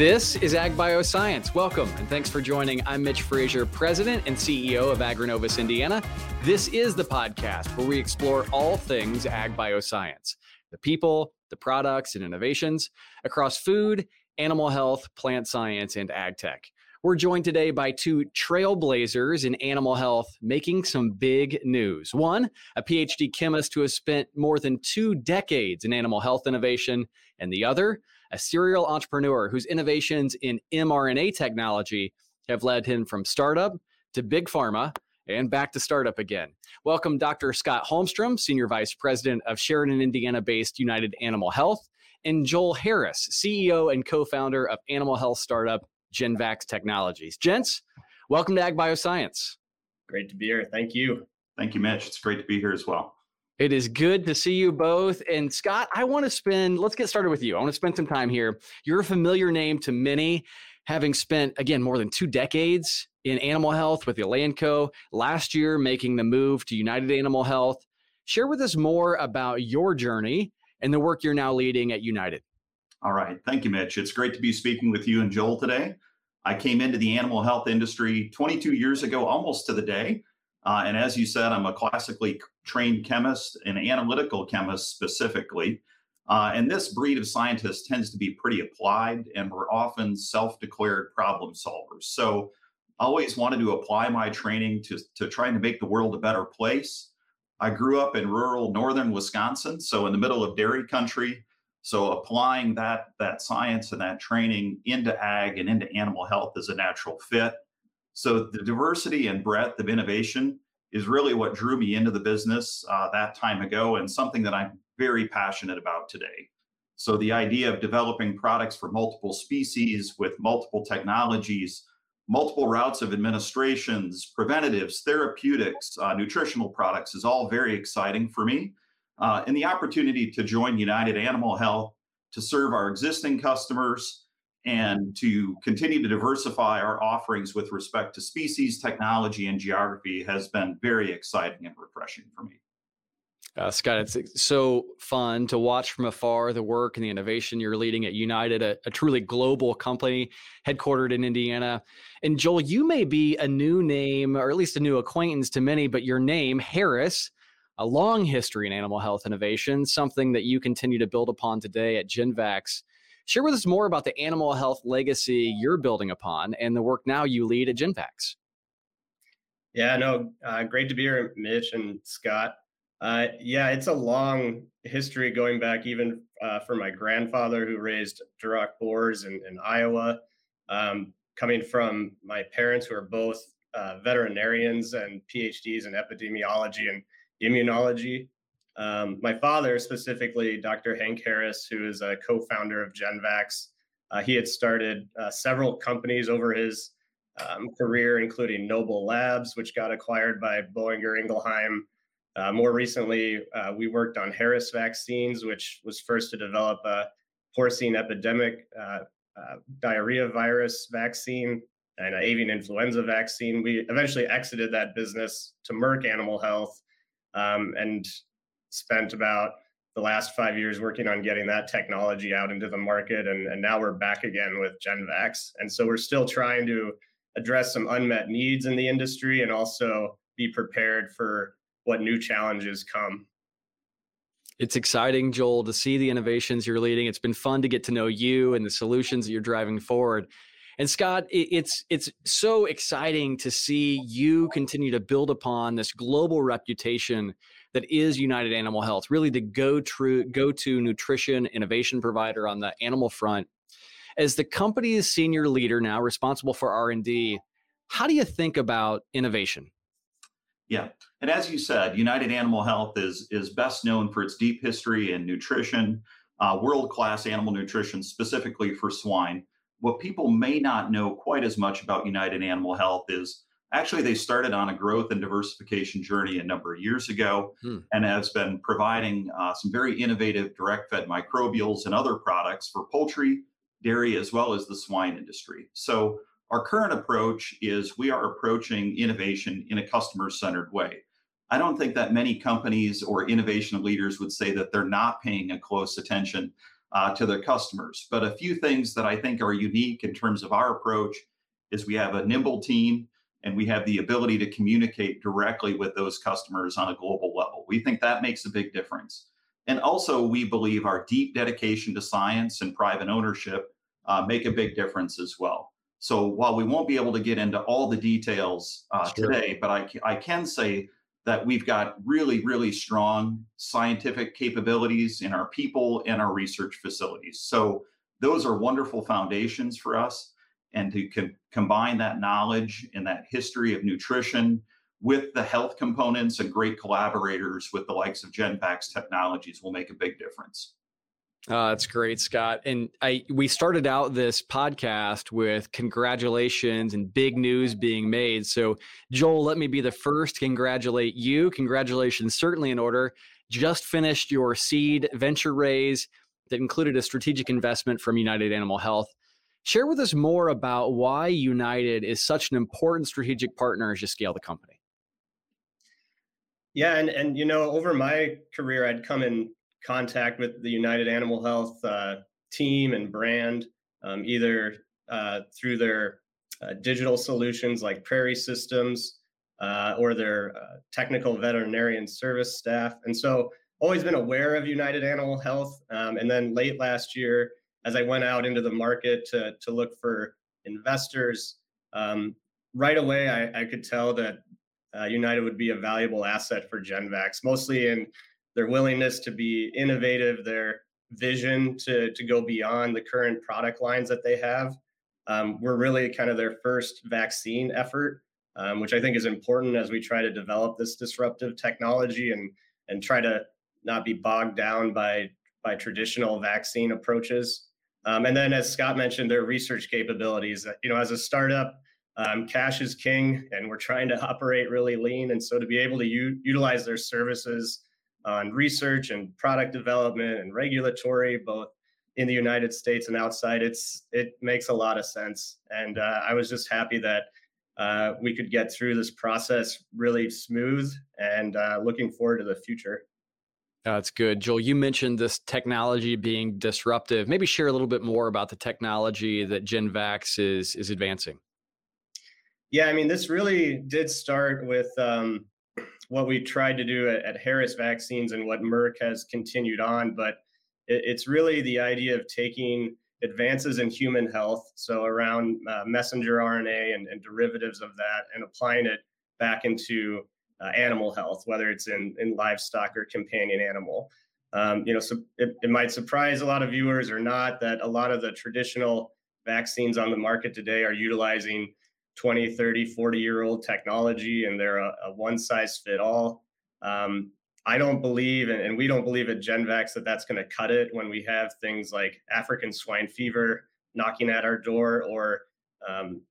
This is Ag Bioscience. Welcome and thanks for joining. I'm Mitch Frazier, President and CEO of Agrinovus Indiana. This is the podcast where we explore all things Ag Bioscience the people, the products, and innovations across food, animal health, plant science, and ag tech. We're joined today by two trailblazers in animal health making some big news. One, a PhD chemist who has spent more than two decades in animal health innovation, and the other, a serial entrepreneur whose innovations in mRNA technology have led him from startup to big pharma and back to startup again. Welcome, Dr. Scott Holmstrom, Senior Vice President of Sheridan, Indiana based United Animal Health, and Joel Harris, CEO and co founder of animal health startup Genvax Technologies. Gents, welcome to Ag Bioscience. Great to be here. Thank you. Thank you, Mitch. It's great to be here as well. It is good to see you both. And Scott, I want to spend, let's get started with you. I want to spend some time here. You're a familiar name to many, having spent, again, more than two decades in animal health with Elanco, last year making the move to United Animal Health. Share with us more about your journey and the work you're now leading at United. All right. Thank you, Mitch. It's great to be speaking with you and Joel today. I came into the animal health industry 22 years ago, almost to the day. Uh, and as you said, I'm a classically trained chemist, and analytical chemist specifically. Uh, and this breed of scientist tends to be pretty applied, and we're often self declared problem solvers. So I always wanted to apply my training to, to trying to make the world a better place. I grew up in rural northern Wisconsin, so in the middle of dairy country. So applying that, that science and that training into ag and into animal health is a natural fit. So the diversity and breadth of innovation is really what drew me into the business uh, that time ago and something that I'm very passionate about today. So the idea of developing products for multiple species with multiple technologies, multiple routes of administrations, preventatives, therapeutics, uh, nutritional products is all very exciting for me. Uh, and the opportunity to join United Animal Health to serve our existing customers and to continue to diversify our offerings with respect to species, technology, and geography has been very exciting and refreshing for me. Uh, Scott, it's so fun to watch from afar the work and the innovation you're leading at United, a, a, truly global company headquartered in Indiana. And Joel, you may be a new name, or at least a new acquaintance to many, but your name, Harris, a long history in animal health innovation, something that you continue to build upon today at Genvax. Share with us more about the animal health legacy you're building upon and the work now you lead at Genvax. Yeah, no, uh, great to be here, Mitch and Scott. Uh, yeah, it's a long history going back even uh, for my grandfather who raised Duroc boars in, in Iowa. Um, coming from my parents who are both uh, veterinarians and PhDs in epidemiology and immunology. Um, my father, specifically Dr. Hank Harris, who is a co founder of Genvax, uh, he had started uh, several companies over his um, career, including Noble Labs, which got acquired by Boehringer Ingelheim. Uh, more recently, uh, we worked on Harris Vaccines, which was first to develop a porcine epidemic uh, uh, diarrhea virus vaccine and an avian influenza vaccine. We eventually exited that business to Merck Animal Health um, and spent about the last five years working on getting that technology out into the market. And, and now we're back again with Genvax. And so we're still trying to address some unmet needs in the industry and also be prepared for what new challenges come. It's exciting, Joel, to see the innovations you're leading. It's been fun to get to know you and the solutions that you're driving forward. And Scott, it's it's so exciting to see you continue to build upon this global reputation that is United Animal Health, really the go true go to nutrition innovation provider on the animal front. As the company's senior leader now, responsible for R and D, how do you think about innovation? Yeah, and as you said, United Animal Health is is best known for its deep history in nutrition, uh, world class animal nutrition, specifically for swine. What people may not know quite as much about United Animal Health is Actually, they started on a growth and diversification journey a number of years ago hmm. and has been providing uh, some very innovative direct fed microbials and other products for poultry, dairy, as well as the swine industry. So, our current approach is we are approaching innovation in a customer centered way. I don't think that many companies or innovation leaders would say that they're not paying a close attention uh, to their customers. But a few things that I think are unique in terms of our approach is we have a nimble team and we have the ability to communicate directly with those customers on a global level. We think that makes a big difference. And also, we believe our deep dedication to science and private ownership uh, make a big difference as well. So while we won't be able to get into all the details uh, today, but I, I can say that we've got really, really strong scientific capabilities in our people and our research facilities. So those are wonderful foundations for us. And to co- combine that knowledge and that history of nutrition with the health components and great collaborators with the likes of Genvax Technologies will make a big difference. Uh, that's great, Scott. And I we started out this podcast with congratulations and big news being made. So, Joel, let me be the first to congratulate you. Congratulations, certainly in order. Just finished your seed venture raise that included a strategic investment from United Animal Health. Share with us more about why United is such an important strategic partner as you scale the company. Yeah, and and you know, over my career, I'd come in contact with the United Animal Health uh, team and brand, um, either uh, through their uh, digital solutions like Prairie Systems uh, or their uh, technical veterinarian service staff. And so, always been aware of United Animal Health. Um, and then late last year, as I went out into the market to, to look for investors, um, right away I, I, could tell that uh, United would be a valuable asset for Genvax, mostly in their willingness to be innovative, their vision to, to go beyond the current product lines that they have. Um, we're really kind of their first vaccine effort, um, which I think is important as we try to develop this disruptive technology and and try to not be bogged down by by traditional vaccine approaches. Um, and then, as Scott mentioned, their research capabilities. You know, as a startup, um, cash is king, and we're trying to operate really lean. And so, to be able to u- utilize their services on research and product development and regulatory, both in the United States and outside, it's it makes a lot of sense. And uh, I was just happy that uh, we could get through this process really smooth, and uh, looking forward to the future. That's good. Joel, you mentioned this technology being disruptive. Maybe share a little bit more about the technology that Genvax is is advancing. Yeah, I mean, this really did start with um, what we tried to do at, at, Harris Vaccines and what Merck has continued on. But it, it's really the idea of taking advances in human health, so around uh, messenger RNA and, and, derivatives of that, and applying it back into uh, animal health, whether it's in, in livestock or companion animal. Um, you know, so it, it might surprise a lot of viewers or not that a lot of the traditional vaccines on the market today are utilizing 20, 30, 40 year old technology and they're a, a one size fit all. Um, I don't believe, and, and, we don't believe at Genvax that that's going to cut it when we have things like African swine fever knocking at our door or um,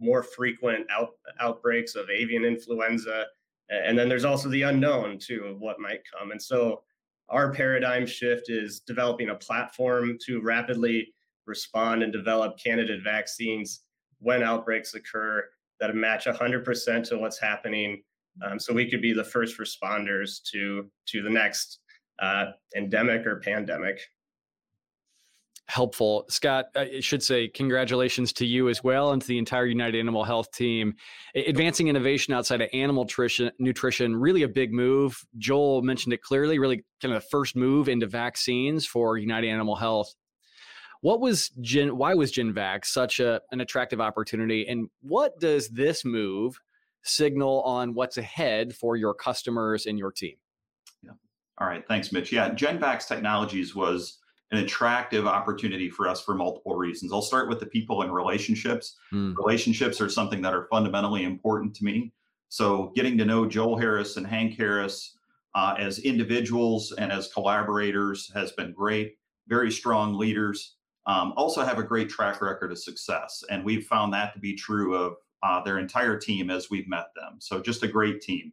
more frequent out, outbreaks of avian influenza. And then there's also the unknown too of what might come. And so our paradigm shift is developing a platform to rapidly respond and develop candidate vaccines when outbreaks occur that match 100% to what's happening um, so we could be the first responders to to the next uh, endemic or pandemic. Helpful. Scott i should say congratulations to you as well and to the entire united animal health team. Advancing innovation outside of animal nutrition nutrition really a big move. Joel mentioned it clearly really kind of the first move into vaccines for united animal health what was Gen? Why was Genvax such a, an attractive opportunity, and what does this move signal on what's ahead for your customers and your team? Yeah. All right. Thanks, Mitch. Yeah, Genvax Technologies was an attractive opportunity for us for multiple reasons. I'll start with the people and relationships. Mm. Relationships are something that are fundamentally important to me. So, getting to know Joel Harris and Hank Harris uh, as individuals and as collaborators has been great. Very strong leaders um, also have a great track record of success. And we've found that to be true of uh, their entire team as we've met them. So just a great team.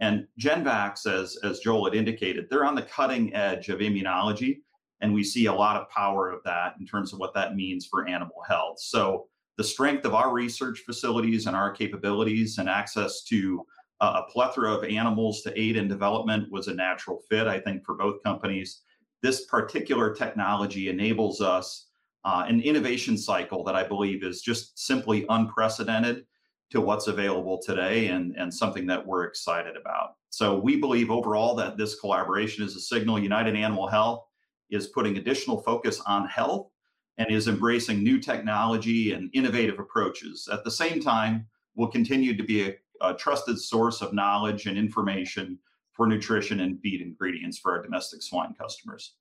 And Genvax, as, as Joel had indicated, they're on the cutting edge of immunology. And we see a lot of power of that in terms of what that means for animal health. So the strength of our research facilities and our capabilities and access to a plethora of animals to aid in development was a natural fit, I think, for both companies. this particular technology enables us uh, an innovation cycle that I believe is just simply unprecedented to what's available today and, and something that we're excited about. So we believe overall that this collaboration is a signal United Animal Health is putting additional focus on health and is embracing new technology and innovative approaches. At the same time, will continue to be a, a trusted source of knowledge and information for nutrition and feed ingredients for our domestic swine customers.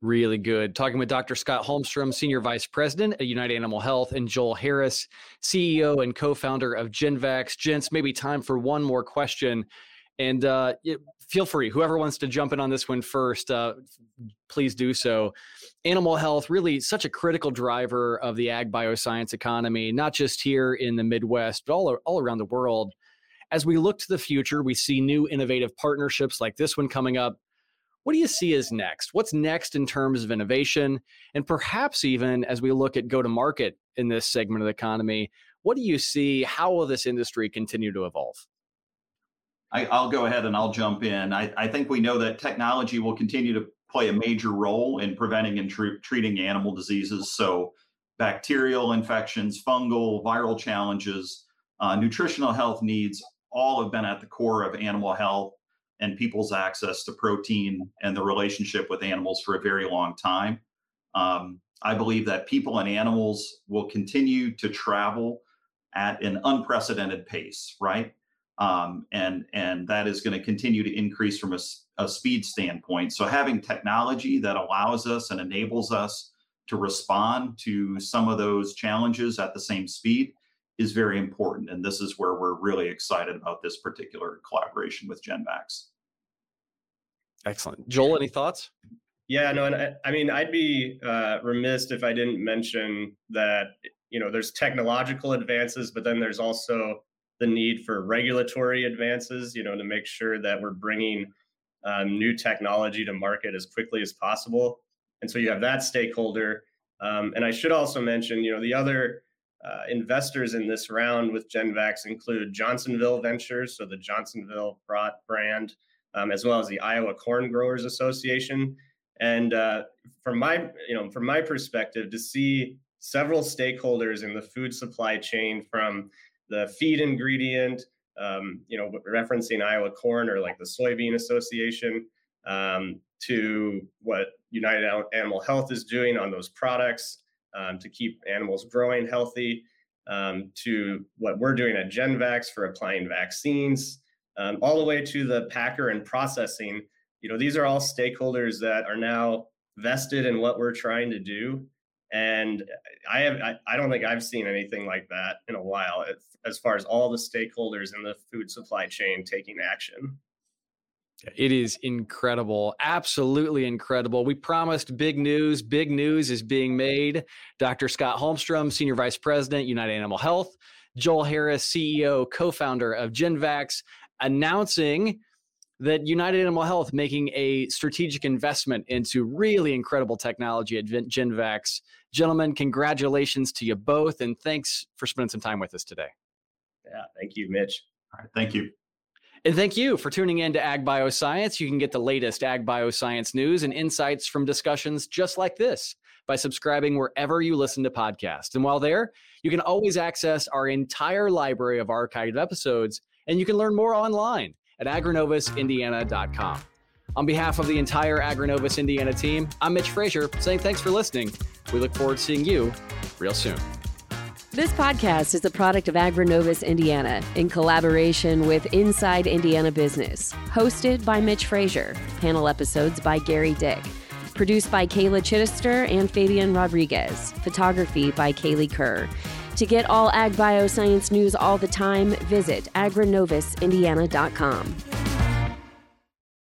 Really good. Talking with Dr. Scott Holmstrom, Senior Vice President at United Animal Health, and Joel Harris, CEO and co founder of Genvax. Gents, maybe time for one more question. And uh, feel free, whoever wants to jump in on this one first, uh, please do so. Animal health, really such a critical driver of the ag bioscience economy, not just here in the Midwest, but all, all around the world. As we look to the future, we see new innovative partnerships like this one coming up. What do you see as next? What's next in terms of innovation? And perhaps even as we look at go to market in this segment of the economy, what do you see? How will this industry continue to evolve? I, will go ahead and I'll jump in. I, I, think we know that technology will continue to play a major role in preventing and tr- treating animal diseases. So, bacterial infections, fungal, viral challenges, uh, nutritional health needs all have been at the core of animal health and people's access to protein and the relationship with animals for a very long time. Um, I believe that people and animals will continue to travel at an unprecedented pace, right? um, and and that is going to continue to increase from a, a, speed standpoint. So having technology that allows us and enables us to respond to some of those challenges at the same speed is very important, and this is where we're really excited about this particular collaboration with Genvax. Excellent, Joel. Any thoughts? Yeah, no, and I, I mean, I'd be uh, remiss if I didn't mention that you know there's technological advances, but then there's also the need for regulatory advances, you know, to make sure that we're bringing um, new technology to market as quickly as possible. And so you have that stakeholder. Um, and I should also mention, you know, the other uh, investors in this round with Genvax include Johnsonville Ventures, so the Johnsonville brand, um, as well as the Iowa Corn Growers Association. And uh, from my, you know, from my perspective, to see several stakeholders in the food supply chain from the feed ingredient, um, you know, referencing Iowa Corn or like the Soybean Association, um, to what United Animal Health is doing on those products um, to keep animals growing healthy, um, to what we're doing at Genvax for applying vaccines, um, all the way to the packer and processing. You know, these are all stakeholders that are now vested in what we're trying to do and I have I, I, don't think I've seen anything like that in a while as far as all the stakeholders in the food supply chain taking action. It is incredible, absolutely incredible. We promised big news. Big news is being made. Dr. Scott Holmstrom, Senior Vice President, United Animal Health, Joel Harris, CEO, co founder of Genvax, announcing that United Animal Health making a strategic investment into really incredible technology at Genvax. Gentlemen, congratulations to you both, and thanks for spending some time with us today. Yeah, thank you, Mitch. All right, thank you. And thank you for tuning in to Ag Bioscience. You can get the latest Ag Bioscience news and insights from discussions just like this by subscribing wherever you listen to podcasts. And while there, you can always access our entire library of archived episodes, and you can learn more online at agrinovusindiana.com. On behalf of the entire Agrinovus Indiana team, I'm Mitch Frazier saying thanks for listening. We look forward to seeing you real soon. This podcast is a product of Agrinovus Indiana in collaboration with Inside Indiana Business, hosted by Mitch Frazier, panel episodes by Gary Dick, produced by Kayla Chittister and Fabian Rodriguez, photography by Kaylee Kerr. To get all ag bioscience news all the time, visit agrinovusindiana.com.